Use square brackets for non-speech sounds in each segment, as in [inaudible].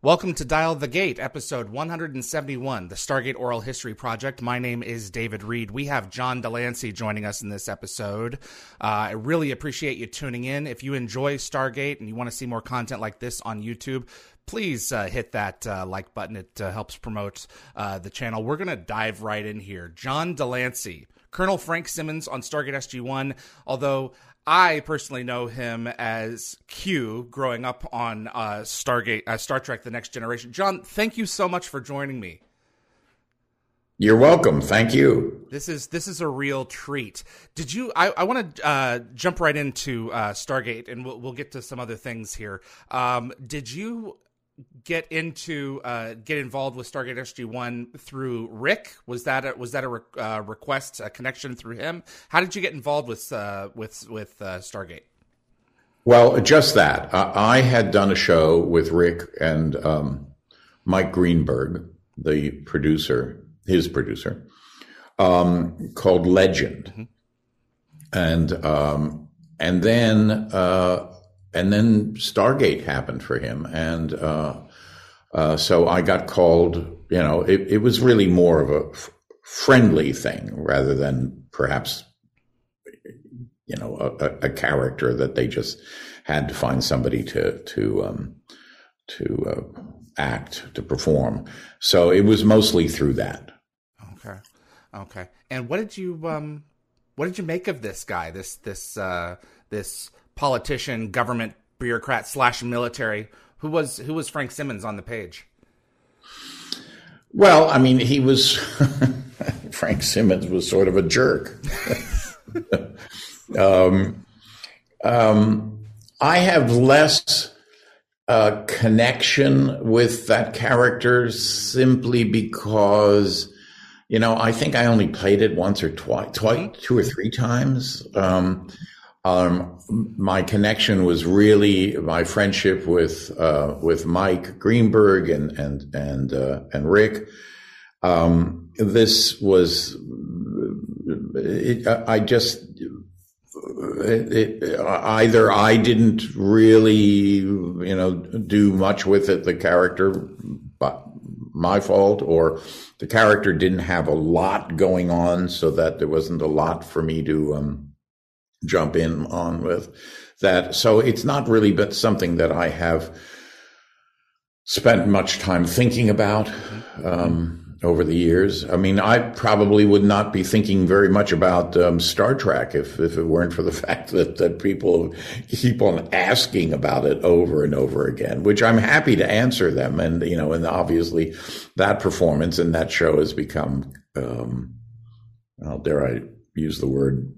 Welcome to Dial the Gate, episode 171, the Stargate Oral History Project. My name is David Reed. We have John de Lancie joining us in this episode. Uh, I really appreciate you tuning in. If you enjoy Stargate and you want to see more content like this on YouTube, please uh, hit that uh, like button. It uh, helps promote uh, the channel. We're going to dive right in here. John de Lancie. Colonel Frank Simmons on Stargate SG 1, although I personally know him as Q growing up on uh, Stargate, uh, Star Trek: The Next Generation. John, thank you so much for joining me. You're welcome. Thank you. This is this is a real treat. Did you? I, I want to uh, jump right into uh, Stargate, and we'll, we'll get to some other things here. Um, did you get into uh, get involved with Stargate SG One through Rick? Was that a, was that a re- uh, request, a connection through him? How did you get involved with uh, with with uh, Stargate? Well, just that I had done a show with Rick and um, Mike Greenburg, the producer, his producer, um, called Legend, mm-hmm. and um, and then uh, and then Stargate happened for him, and uh, uh, so I got called. You know, it, it was really more of a f- friendly thing rather than perhaps you know a, a, character that they just had to find somebody to to um, to uh, act to perform. So it was mostly through that. Okay, okay. And what did you um, what did you make of this guy? This this uh, this politician, government bureaucrat slash military. Who was who was Frank Simmons on the page? Well, I mean, he was [laughs] Frank Simmons was sort of a jerk. [laughs] um, um, I have less uh, connection with that character simply because, you know, I think I only played it once or twice, twice, two or three times. Um, um, my connection was really my friendship with uh, with Mike Greenburg and and and uh, and Rick. Um, this was it, I just it, it, either I didn't really you know do much with it the character, but my fault, or the character didn't have a lot going on, so that there wasn't a lot for me to. Um, jump in on with that. So it's not really but something that I have spent much time thinking about um, over the years. I mean, I probably would not be thinking very much about um, Star Trek if, if it weren't for the [laughs] fact that, that people keep on asking about it over and over again, which I'm happy to answer them. And, you know, and obviously that performance and that show has become, um, well, dare I use the word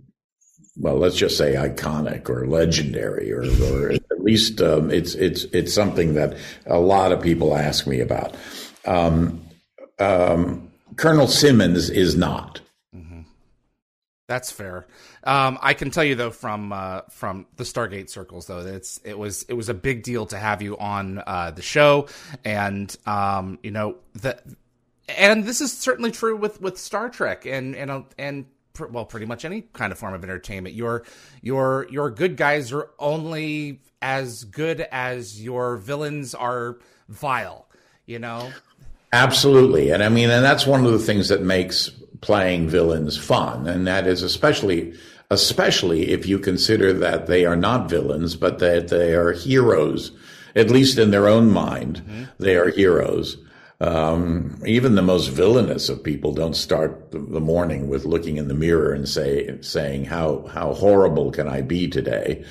well, let's just say iconic or legendary, or, or at least um, it's it's it's something that a lot of people ask me about. Um, um, Colonel Simmons is not. Mm-hmm. That's fair. Um, I can tell you though from uh, from the Stargate circles though that it's it was it was a big deal to have you on uh, the show, and um, you know that, and this is certainly true with with Star Trek and and and well, pretty much any kind of form of entertainment. Your your your good guys are only as good as your villains are vile. You know. Absolutely, and I mean, and that's one of the things that makes playing villains fun, and that is especially especially if you consider that they are not villains, but that they are heroes, at least in their own mind, mm-hmm. they are heroes. Um, even the most villainous of people don't start the morning with looking in the mirror and say, saying, how, how horrible can I be today?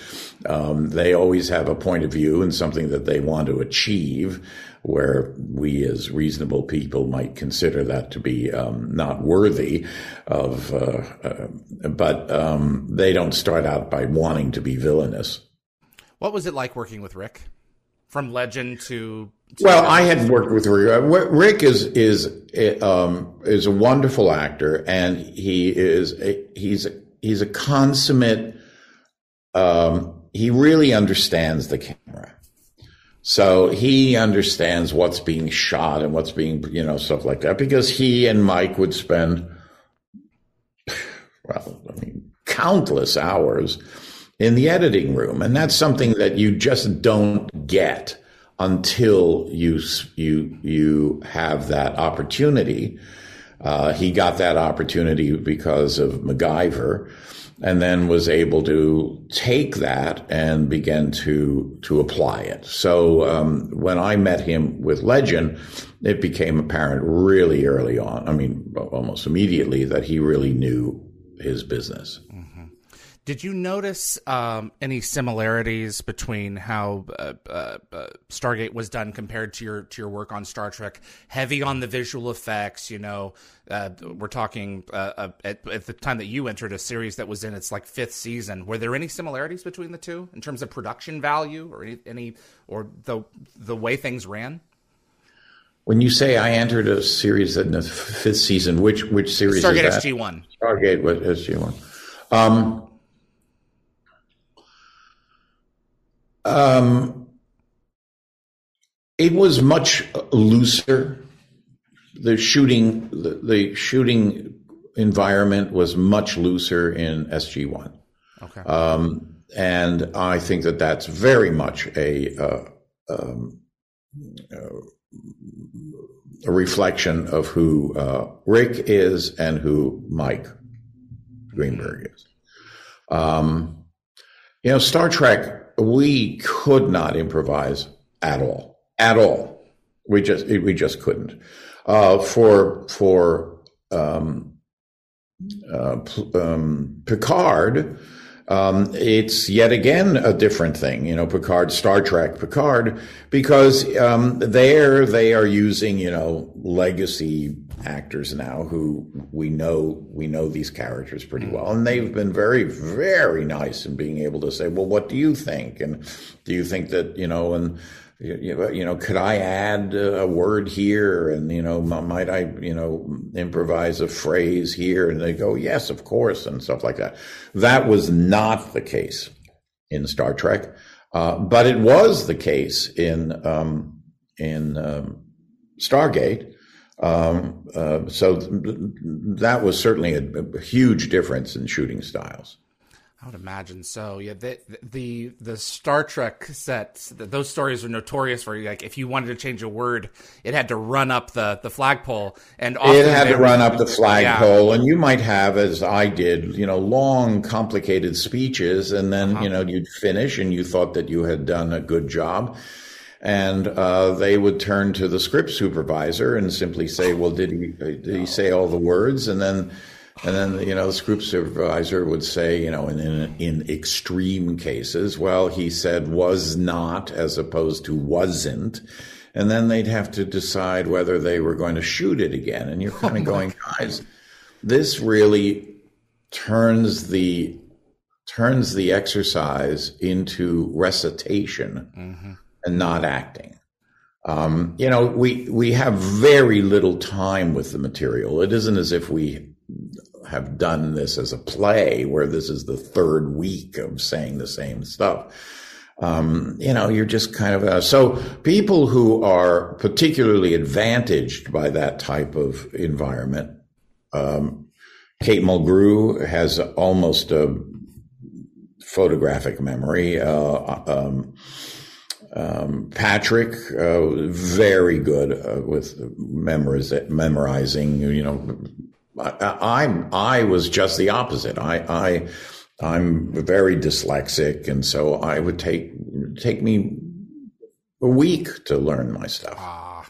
Um, they always have a point of view and something that they want to achieve where we as reasonable people might consider that to be um, not worthy of, uh, uh, but um, they don't start out by wanting to be villainous. What was it like working with Rick? From legend to, to well, I had worked with Rick. Rick is is um, is a wonderful actor, and he is a, he's he's a consummate. Um, he really understands the camera so he understands what's being shot and what's being, you know, stuff like that because he and Mike would spend, [sighs] well, I mean, countless hours in the editing room. And that's something that you just don't get until you, you, you have that opportunity. Uh, he got that opportunity because of MacGyver and then was able to take that and begin to to apply it. So um, when I met him with Legend, it became apparent really early on. I mean, almost immediately that he really knew his business. Did you notice um, any similarities between how uh, uh, uh, Stargate was done compared to your to your work on Star Trek? Heavy on the visual effects, you know. Uh, we're talking uh, uh, at, at, the time that you entered a series that was in its like fifth season. Were there any similarities between the two in terms of production value, or any, any or the the way things ran? When you say I entered a series in the fifth season, which which series? Stargate SG One. Stargate SG One. Um, Um, it was much looser. The shooting, the, the, shooting environment was much looser in SG One. Okay. Um, and I think that that's very much a uh, um, uh, a reflection of who uh, Rick is and who Mike Greenburg is. Um, you know, Star Trek we could not improvise at all, at all. We just we just couldn't. Uh, for for um, uh, um, Picard, um, it's yet again a different thing. You know, Picard, Star Trek, Picard, because um, there they are using you know legacy actors now who we know we know these characters pretty mm. well, and they've been very very nice in being able to say, well, what do you think, and do you think that you know and you know, could I add a word here? And, you know, might I, you know, improvise a phrase here? And they go, yes, of course, and stuff like that. That was not the case in Star Trek. Uh, but it was the case in, um, in, um, Stargate. Um, uh, so th- that was certainly a, a huge difference in shooting styles. I would imagine so. Yeah, the the the Star Trek sets, those stories are notorious for you like if you wanted to change a word, it had to run up the the flagpole, and it had to run up the flagpole, yeah. and you might have, as I did, you know, long, complicated speeches, and then uh-huh. you know you'd finish, and you thought that you had done a good job, and uh, they would turn to the script supervisor and simply say, "Well, did he did he say all the words?" and then and then, you know, the group supervisor would say, you know, in, in, in, extreme cases, well, he said was not as opposed to wasn't. And then they'd have to decide whether they were going to shoot it again. And you're kind of oh going, guys, this really turns the turns the exercise into recitation mm-hmm. and not acting. Um, you know, we we have very little time with the material. It isn't as if we have done this as a play where this is the third week of saying the same stuff. Um, you know, you're just kind of uh, so people who are particularly advantaged by that type of environment. Um, Kate Mulgrew has almost a photographic memory. Uh, um, um, Patrick, uh, very good uh, with memoriz- memorizing, you know, I, am I was just the opposite. I, I I'm very dyslexic, and so I would take take me a week to learn my stuff. Ah,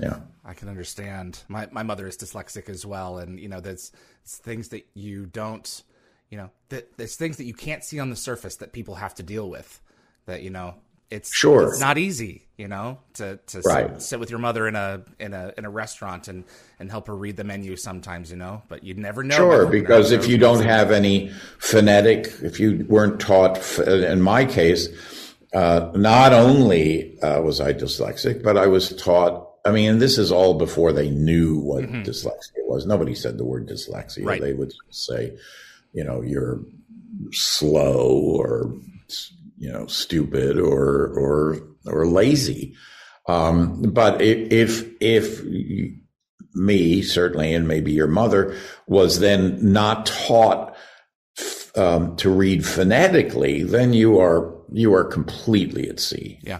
yeah. I, can understand. My my mother is dyslexic as well, and you know, there's things that you don't, you know, that there's things that you can't see on the surface that people have to deal with. That you know, it's sure it's not easy, you know, to to right. sit, sit, with your mother in a in a in a restaurant and and help her read the menu sometimes, you know. But you'd never know. Sure, because if you don't have any phonetic, if you weren't taught, in my case, uh, not only uh, was I dyslexic, but I was taught. I mean, this is all before they knew what mm-hmm. dyslexia was. Nobody said the word dyslexia. Right. They would say, you know, you're slow or you know stupid or or or lazy. Um, but if if me certainly and maybe your mother was then not taught um, to read phonetically, then you are you are completely at sea. Yeah,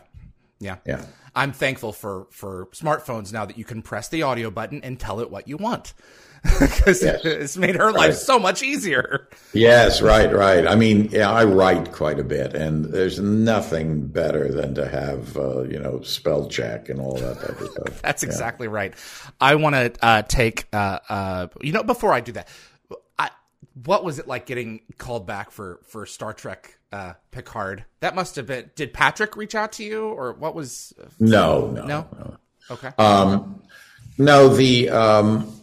yeah, yeah. I'm thankful for for smartphones now that you can press the audio button and tell it what you want [laughs] because yes. it's made her life so much easier. Yes, right, right. I mean, yeah, I write quite a bit, and there's nothing better than to have uh, you know spell check and all that type of stuff. [laughs] That's exactly right. I want to uh, take uh, uh, you know before I do that. I, what was it like getting called back for for Star Trek uh, Picard? That must have been. Did Patrick reach out to you, or what was? No, no, no. no. Okay. Um, no, the um,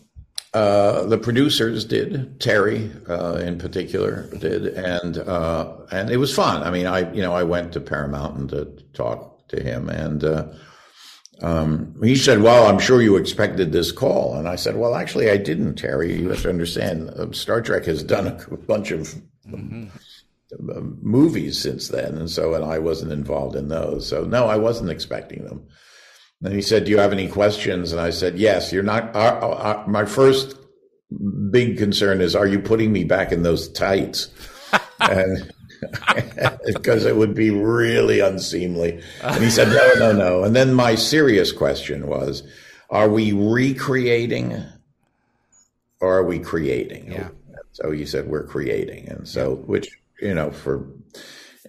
uh, the producers did. Terry, uh, in particular, did, and uh, and it was fun. I mean, I you know I went to Paramount to talk to him, and uh, um, he said, "Well, I'm sure you expected this call," and I said, "Well, actually, I didn't, Terry. You have to understand, uh, Star Trek has done a [laughs] bunch of." Mm-hmm. Movies since then, and so and I wasn't involved in those. So no, I wasn't expecting them. And he said, "Do you have any questions?" And I said, "Yes." You're not. Uh, uh, my first big concern is, are you putting me back in those tights? [laughs] and [laughs] because it would be really unseemly. And he said, "No, no, no." And then my serious question was, "Are we recreating, or are we creating?" Yeah. So you said, "We're creating," and so which you know, for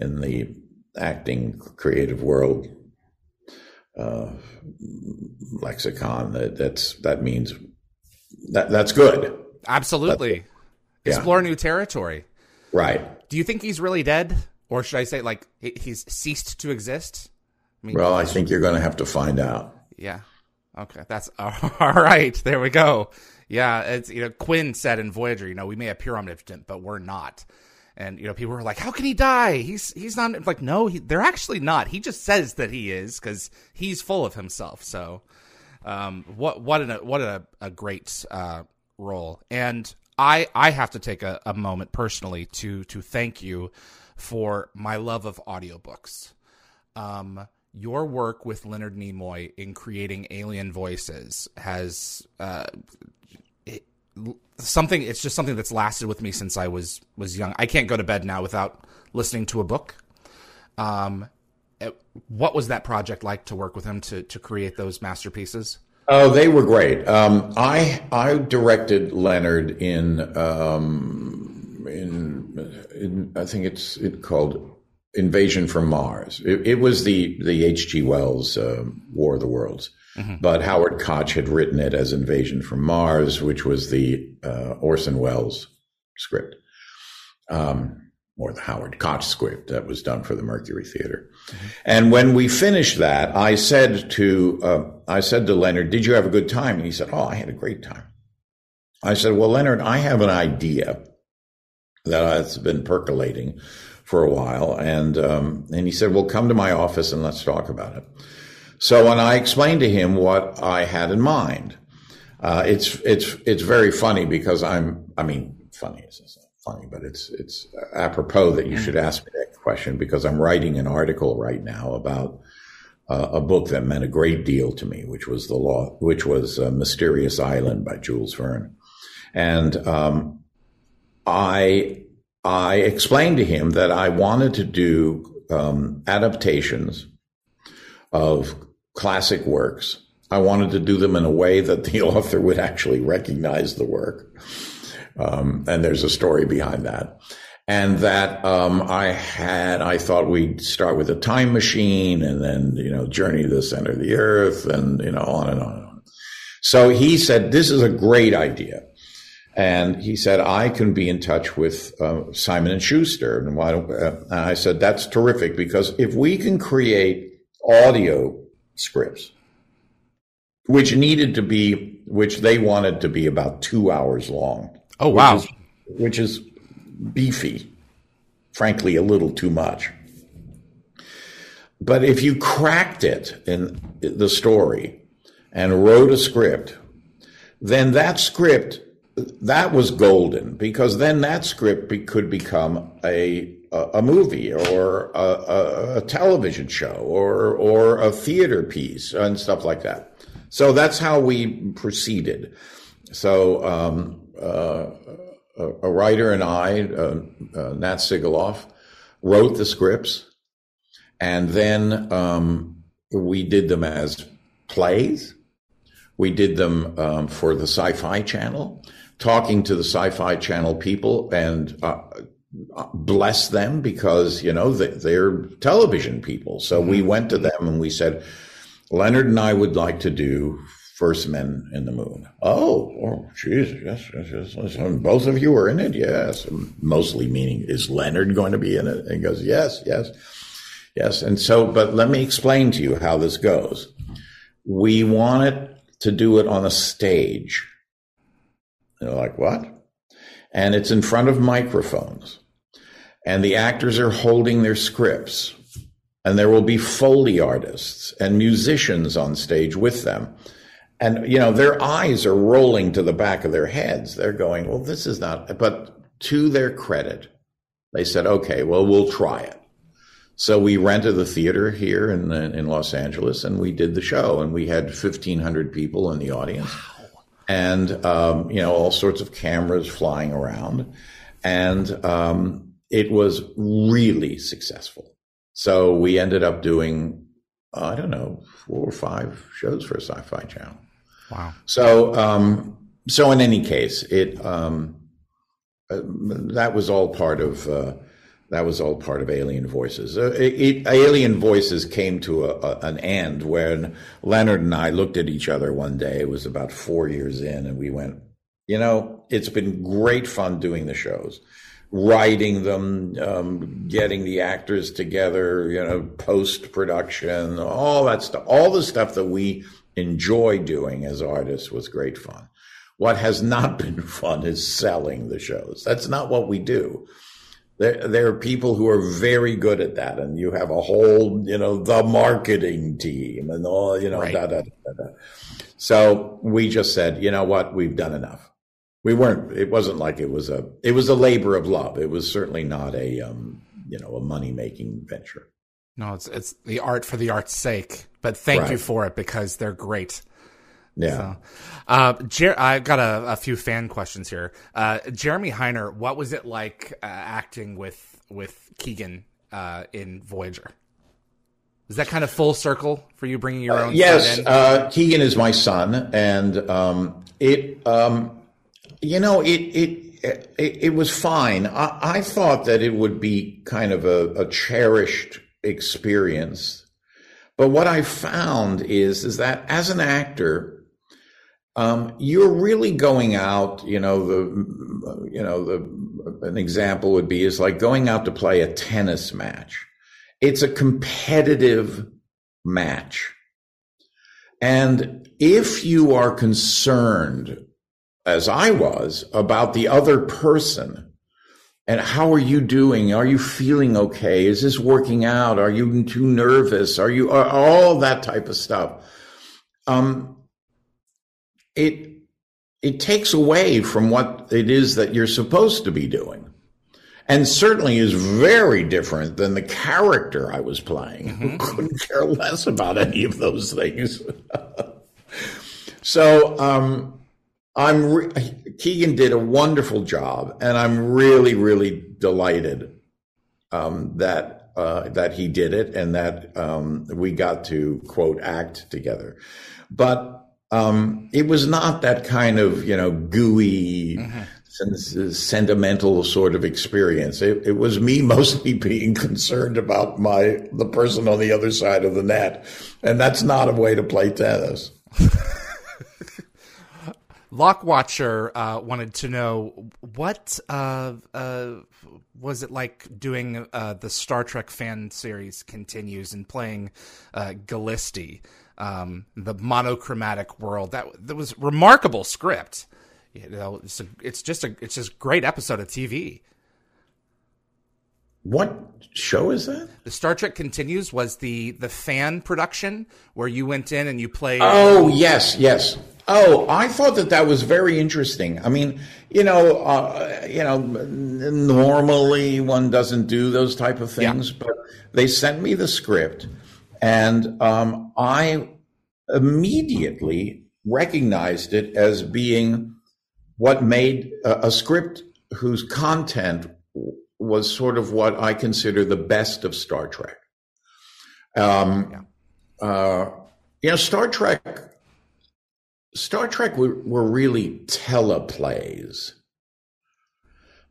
in the acting creative world uh, lexicon. That that's that means that that's good. Absolutely, that's, explore new territory. Right. Do you think he's really dead, or should I say, like he's ceased to exist? I mean, well, I think you're going to have to find out. Yeah. Okay, that's [laughs] all right. There we go. Yeah, it's you know Quinn said in Voyager, you know, we may appear omnipotent, but we're not. And you know, people were like, "How can he die? He's he's not like no, he, they're actually not. He just says that he is because he's full of himself." So, um, what what an, what a, a great uh, role. And I I have to take a, a moment personally to to thank you for my love of audiobooks. Um, your work with Leonard Nimoy in creating alien voices has uh, something it's just something that's lasted with me since I was was young. I can't go to bed now without listening to a book. Um, what was that project like to work with him to to create those masterpieces? Oh, they were great. Um, I I directed Leonard in um, in, in I think it's it called Invasion from Mars. It, it was the the H. G. Wells uh, War of the Worlds. Mm-hmm. But Howard Koch had written it as Invasion from Mars, which was the uh, Orson Welles script, um, or the Howard Koch script that was done for the Mercury Theater. Mm-hmm. And when we finished that, I said to uh, I said to Leonard, "Did you have a good time?" And he said, "Oh, I had a great time." I said, "Well, Leonard, I have an idea that has been percolating." For a while, and um, and he said, "Well, come to my office and let's talk about it." So when I explained to him what I had in mind, uh, it's it's it's very funny because I'm I mean funny is funny, but it's it's apropos that you should ask me that question because I'm writing an article right now about uh, a book that meant a great deal to me, which was the law, which was uh, Mysterious Island by Jules Verne, and um, I I explained to him that I wanted to do um, adaptations of classic works. I wanted to do them in a way that the [laughs] author would actually recognize the work. Um, and there's a story behind that. And that um, I had, I thought we'd start with a time machine and then, you know, journey to the center of the earth and, you know, on and on and on. So he said, This is a great idea. And he said, I can be in touch with uh, Simon and Schuster. And, why don't, uh, and I said, that's terrific because if we can create audio scripts, which needed to be, which they wanted to be about two hours long. Oh, wow. Which is, which is beefy, frankly, a little too much. But if you cracked it in the story and wrote a script, then that script that was golden because then that script be, could become a a, movie or a, a, a, television show or or a theater piece and stuff like that. So that's how we proceeded. So um, uh, a, writer and I, uh, uh, Nat Segaloff, wrote the scripts, and then um, we did them as plays. We did them um, for the Sci-Fi Channel talking to the Sci-Fi Channel people and uh, bless them because you know they, are television people. So we mm-hmm. went to them and we said, Leonard and I would like to do First Men in the Moon. Oh, oh, geez, yes, yes, yes, yes. Both of you are in it, yes. Mostly meaning, is Leonard going to be in it? And he goes, yes, yes, yes. And so, but let me explain to you how this goes. We wanted to do it on a stage they're like, what? And it's in front of microphones. And the actors are holding their scripts. And there will be Foley artists and musicians on stage with them. And, you know, their eyes are rolling to the back of their heads. They're going, well, this is not, but to their credit, they said, okay, well, we'll try it. So we rented the theater here in in Los Angeles, and we did the show, and we had fifteen hundred people in the audience. Wow and um, you know all sorts of cameras flying around, and um, it was really successful. So we ended up doing I don't know four or five shows for a Sci-Fi Channel. Wow. So um, so in any case, it um, uh, that was all part of. Uh, that was all part of Alien Voices. Uh, it, it, Alien Voices came to a, a, an end when Leonard and I looked at each other one day. It was about four years in, and we went, you know, it's been great fun doing the shows, writing them, um, getting the actors together, you know, post production, all that stuff, all the stuff that we enjoy doing as artists was great fun. What has not [laughs] been fun is selling the shows. That's not what we do. There, there are people who are very good at that, and you have a whole, you know, the marketing team and all, you know, right. da, da, da, da. So we just said, you know what, we've done enough. We weren't. It wasn't like it was a. It was a labor of love. It was certainly not a, um, you know, a money making venture. No, it's it's the art for the art's sake. But thank right. you for it because they're great. Yeah. So, uh, Jer- I've got a, a, few fan questions here. Uh, Jeremy Heiner, what was it like uh, acting with with Keegan uh, in Voyager? Is that kind of full circle for you bringing your uh, own? yes, uh, Keegan is my son, and um, it, um, you know, it it it, it was fine. I, I, thought that it would be kind of a, a cherished experience, but what I found is is that as an actor um, you're really going out, you know, the, you know, the, an example would be is like going out to play a tennis match. It's a competitive match. And if you are concerned, as I was, about the other person and how are you doing? Are you feeling okay? Is this working out? Are you too nervous? Are you, all that type of stuff? Um, it it takes away from what it is that you're supposed to be doing. And certainly is very different than the character I was playing, mm-hmm. who couldn't care less about any of those things. [laughs] so um, I'm re- Keegan did a wonderful job, and I'm really, really delighted um, that uh, that he did it and that um, we got to quote act together. But um, it was not that kind of you know gooey, mm-hmm. sentimental sort of experience. It, it, was me [laughs] mostly being concerned about my the person on the other side of the net, and that's not a way to play tennis. [laughs] Lockwatcher uh, wanted to know what uh, uh, was it like doing uh, the Star Trek fan series continues and playing uh, Galisti, um, the monochromatic world. That that was remarkable script. You know, it's, a, it's just a it's just great episode of TV. What show is that? The Star Trek Continues was the the fan production where you went in and you played. Oh yes, yes. Oh, I thought that that was very interesting. I mean, you know, uh, you know, normally one doesn't do those type of things, yeah. but they sent me the script, and um, I immediately recognized it as being what made a, a script whose content was sort of what I consider the best of Star Trek. Um, yeah. uh, you know, Star Trek, Star Trek were, were really teleplays.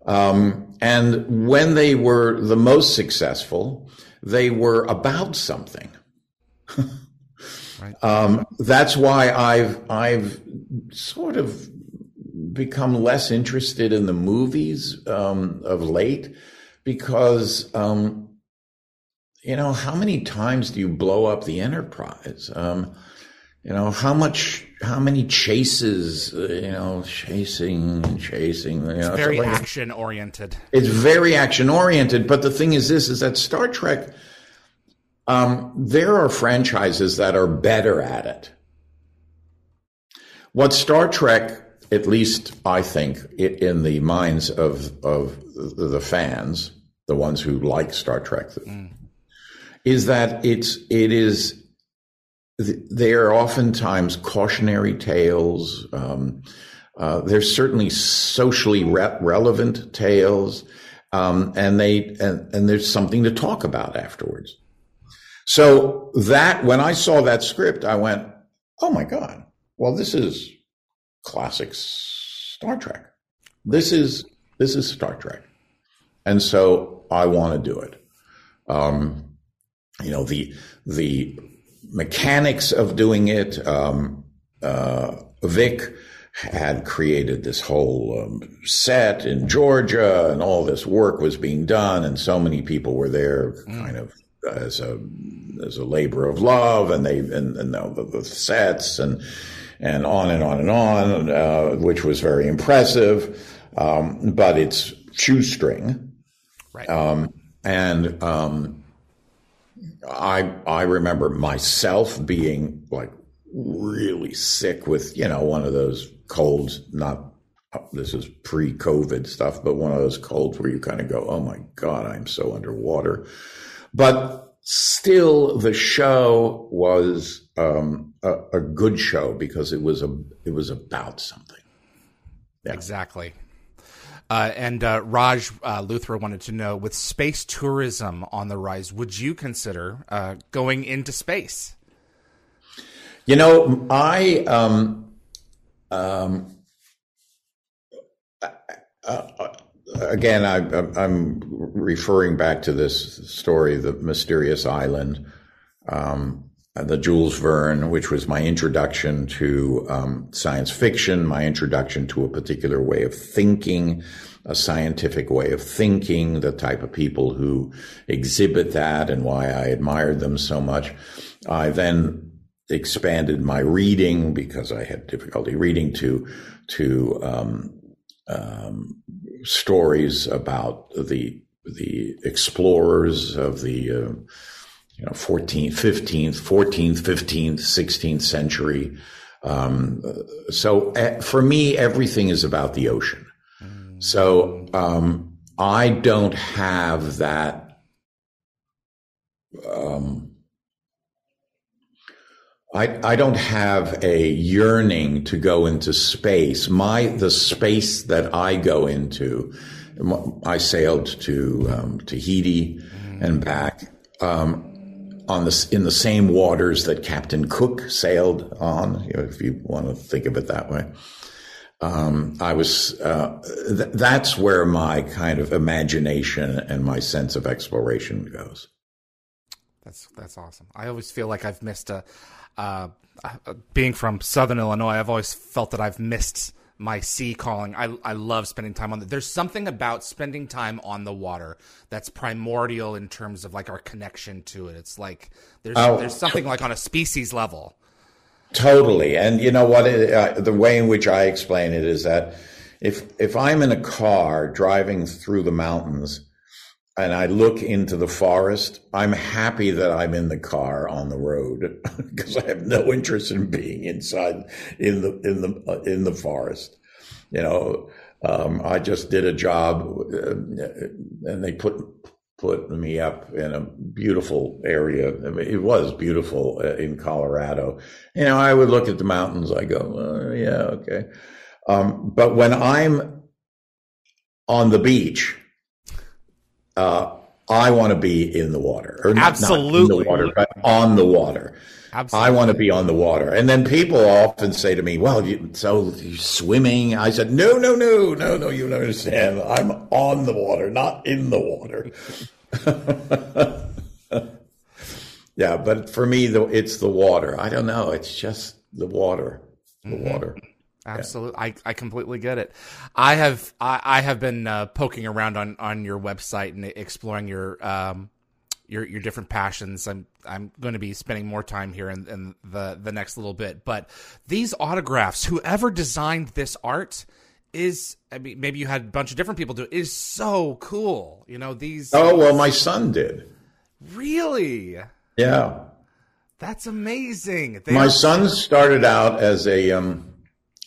Um, and when they were the most successful, they were about something. [laughs] right. um, that's why I've I've sort of become less interested in the movies um, of late because um, you know how many times do you blow up the Enterprise? Um, you know how much, how many chases? Uh, you know, chasing chasing. You know, it's very action oriented. It's very action oriented. But the thing is, this is that Star Trek. Um, there are franchises that are better at it. What Star Trek at least I think, it, in the minds of of the fans, the ones who like Star Trek, mm. is that it's it is they are oftentimes cautionary tales. Um, uh, they're certainly socially re- relevant tales, um, and they and, and there's something to talk about afterwards. So that when I saw that script, I went, "Oh my god! Well, this is classic Star Trek. This is this is Star Trek, and so I want to do it. Um, you know the the mechanics of doing it. Um, uh, Vic had created this whole um, set in Georgia, and all this work was being done, and so many people were there, kind of as a as a labor of love, and they and, and the, the sets and and on and on and on, uh, which was very impressive. Um, but it's shoestring. Right. Um, and um, I I remember myself being like really sick with you know one of those colds. Not this is pre-COVID stuff, but one of those colds where you kind of go, "Oh my god, I'm so underwater." But still the show was um, a, a, good show because it was a it was about something. Yeah. Exactly. Uh, and uh, Raj uh, Luthra wanted to know, with space tourism on the rise, would you consider uh, going into space? You know, I um, um, uh, again, I, am referring back to this story, the mysterious island, um, the Jules Verne, which was my introduction to um, science fiction, my introduction to a particular way of thinking, a scientific way of thinking, the type of people who exhibit that, and why I admired them so much. I then expanded my reading because I had difficulty reading to to um, um, stories about the the explorers of the uh, you know 14th, 15th, 14th, 15th, 16th century. Um, so uh, for me, everything is about the ocean. So um, I don't have that. Um, I, I don't have a yearning to go into space. My the space that I go into, I sailed to um, Tahiti and back um, on in the same waters that Captain Cook sailed on, if you want to think of it that way. Um, I was uh, th- that's where my kind of imagination and my sense of exploration goes. That's that's awesome. I always feel like I've missed a. Uh, being from Southern Illinois, I've always felt that I've missed my sea calling. I I love spending time on the. There's something about spending time on the water that's primordial in terms of like our connection to it. It's like there's oh. there's something like on a species level. Totally, and you know what? It, uh, the way in which I explain it is that if if I'm in a car driving through the mountains and I look into the forest, I'm happy that I'm in the car on the road [laughs] because I have no interest in being inside in the in the uh, in the forest. You know, um, I just did a job, uh, and they put put me up in a beautiful area. I mean, it was beautiful uh, in Colorado. You know, I would look at the mountains. I go, oh, yeah, okay. Um, but when I'm on the beach uh, I want to be in the water, or absolutely not in the water, but on the water. Absolutely. I want to be on the water. And then people often say to me, "Well, you, so you swimming?" I said, "No, no, no, no, no. You don't understand. I'm on the water, not in the water." [laughs] yeah, but for me, the, it's the water. I don't know. It's just the water. The mm-hmm. water. Absolutely, yeah. I, I completely get it. I have I, I have been uh, poking around on, on your website and exploring your um your your different passions. I'm I'm going to be spending more time here in, in the the next little bit. But these autographs, whoever designed this art, is I mean maybe you had a bunch of different people do it. Is so cool. You know these. Oh well, my son did. Really? Yeah. That's amazing. They my son started out as a um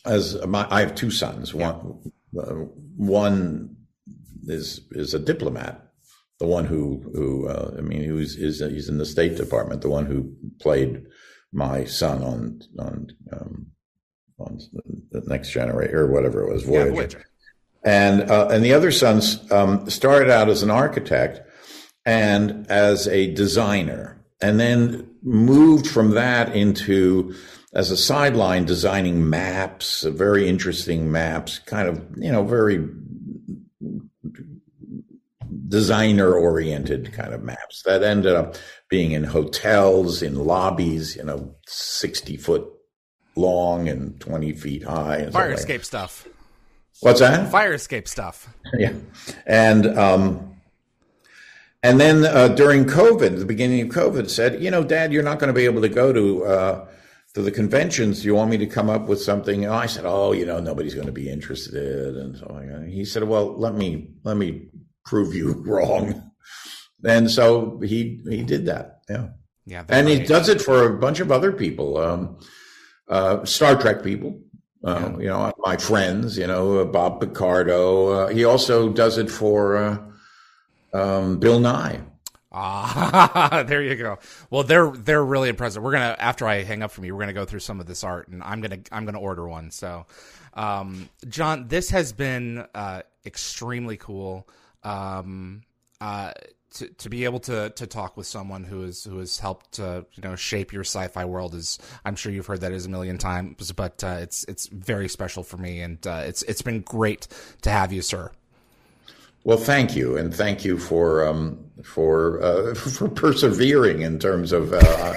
as my, I have two sons. One, uh, one is is a diplomat. The one who who uh, I mean, who's is he's in the State Department. The one who played my son on on um, on the next generation or whatever it was, Voyager. Yeah, Voyager. And uh, and the other sons um, started out as an architect and as a designer, and then moved from that into as a sideline designing maps, very interesting maps, kind of, you know, very designer oriented kind of maps that ended up being in hotels, in lobbies, you know, 60 foot long and 20 feet high. And Fire escape like. stuff. What's that? Fire escape stuff. [laughs] Yeah. And, um, and then uh, during COVID, the beginning of COVID, said, you know, Dad, you're not going to be able to go to uh, to the conventions, you want me to come up with something? And I said, oh, you know, nobody's going to be interested. And so on. he said, well, let me, let me prove you [laughs] wrong. And so he, he did that. Yeah. Yeah. And right. he does it for a bunch of other people, um, uh, Star Trek people. Uh, yeah. You know, my friends, you know, uh, Bob Picardo. Uh, he also does it for uh, um, Bill Nye. Ah, [laughs] there you go. Well, they're they're really impressive. We're gonna after I hang up from you, we're gonna go through some of this art, and I'm gonna I'm gonna order one. So, um, John, this has been uh, extremely cool. Um, uh, to, to be able to to talk with someone who is who has helped you know shape your sci-fi world is I'm sure you've heard that is a million times, but uh, it's it's very special for me, and uh, it's it's been great to have you, sir. Well, thank you, and thank you for um, for uh, [laughs] for persevering in terms of. Uh,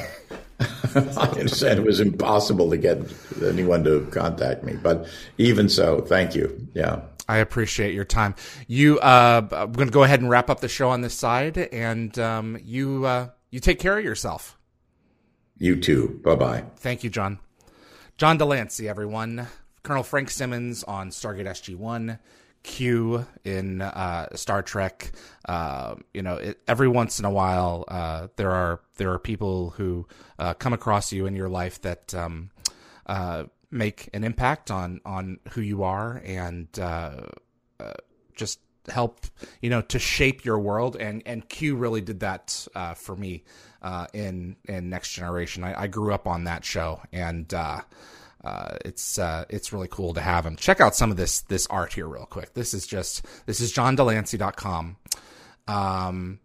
[laughs] I understand it was impossible to get anyone to contact me, but even so, thank you. Yeah, I appreciate your time. You, uh, I'm going to go ahead and wrap up the show on this side, and um, you uh, you take care of yourself. You too. Bye bye. Thank you, John. John de Lancie, everyone. Colonel Frank Simmons on Stargate SG One. Q in uh, Star Trek. Uh, you know, it, every once in a while, uh, there are there are people who uh, come across you in your life that um, uh, make an impact on on who you are and uh, just help you know to shape your world. And and Q really did that for me in in Next Generation. I, I, grew up on that show and uh, it's uh, it's really cool to have him. Check out some of this this art here real quick. This is just this is johndelancie.com. Um,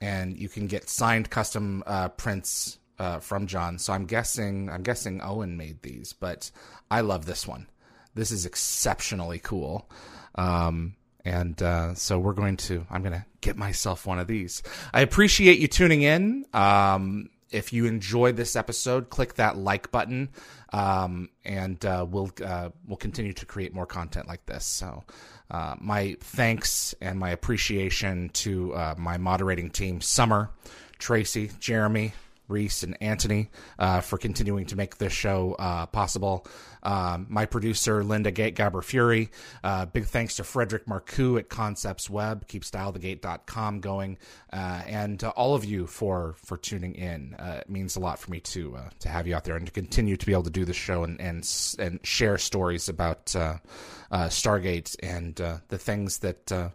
and you can get signed custom uh, prints uh, from John. So I'm guessing I'm guessing Owen made these, but I love this one. This is exceptionally cool. Um, And uh, so we're going to, I'm going to get myself one of these. I appreciate you tuning in. Um, if you enjoyed this episode, click that like button, um, and uh, we'll uh, we'll continue to create more content like this. So, uh, my thanks and my appreciation to uh, my moderating team, Summer, Tracy, Jeremy, Reese, and Anthony uh, for continuing to make this show uh, possible. Um, my producer, Linda Gate Gabber Fury. Uh, big thanks to Frederick Marcoux at Concepts Web. Keep dialthegate.com going. Uh, and all of you for for tuning in. Uh, it means a lot for me to uh, to have you out there and to continue to be able to do the show and and, and share stories about Stargate and the things that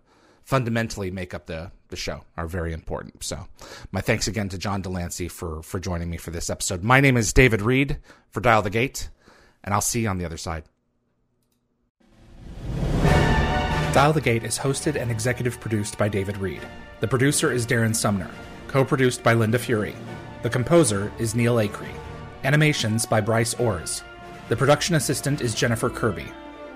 fundamentally make up the, the show are very important. So, my thanks again to John de Lancie for, for joining me for this episode. My name is David Read for Dial the Gate, and I'll see you on the other side. Dial the Gate is hosted and executive produced by David Read. The producer is Darren Sumner, co produced by Linda Fury. The composer is Neil Acree. Animations by Bryce Orrs. The production assistant is Jennifer Kirby.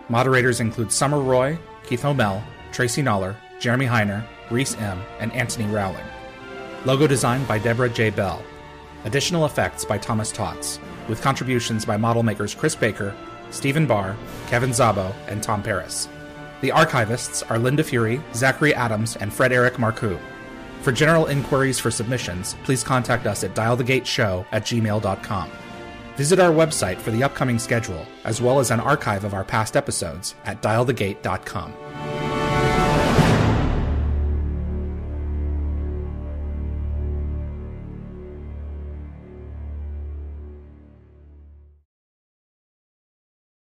Moderators include Summer Roy, Keith O'Mell, Tracy Noller, Jeremy Heiner, Reese M., and Anthony Rowling. Logo designed by Deborah J. Bell. Additional effects by Thomas Tots, with contributions by model makers Chris Baker, Stephen Barr, Kevin Zabo, and Tom Paris. The archivists are Linda Fury, Zachary Adams, and Fred Eric Marcoux. For general inquiries for submissions, please contact us at dialthegateshow at gmail.com. Visit our website for the upcoming schedule, as well as an archive of our past episodes at dialthegate.com.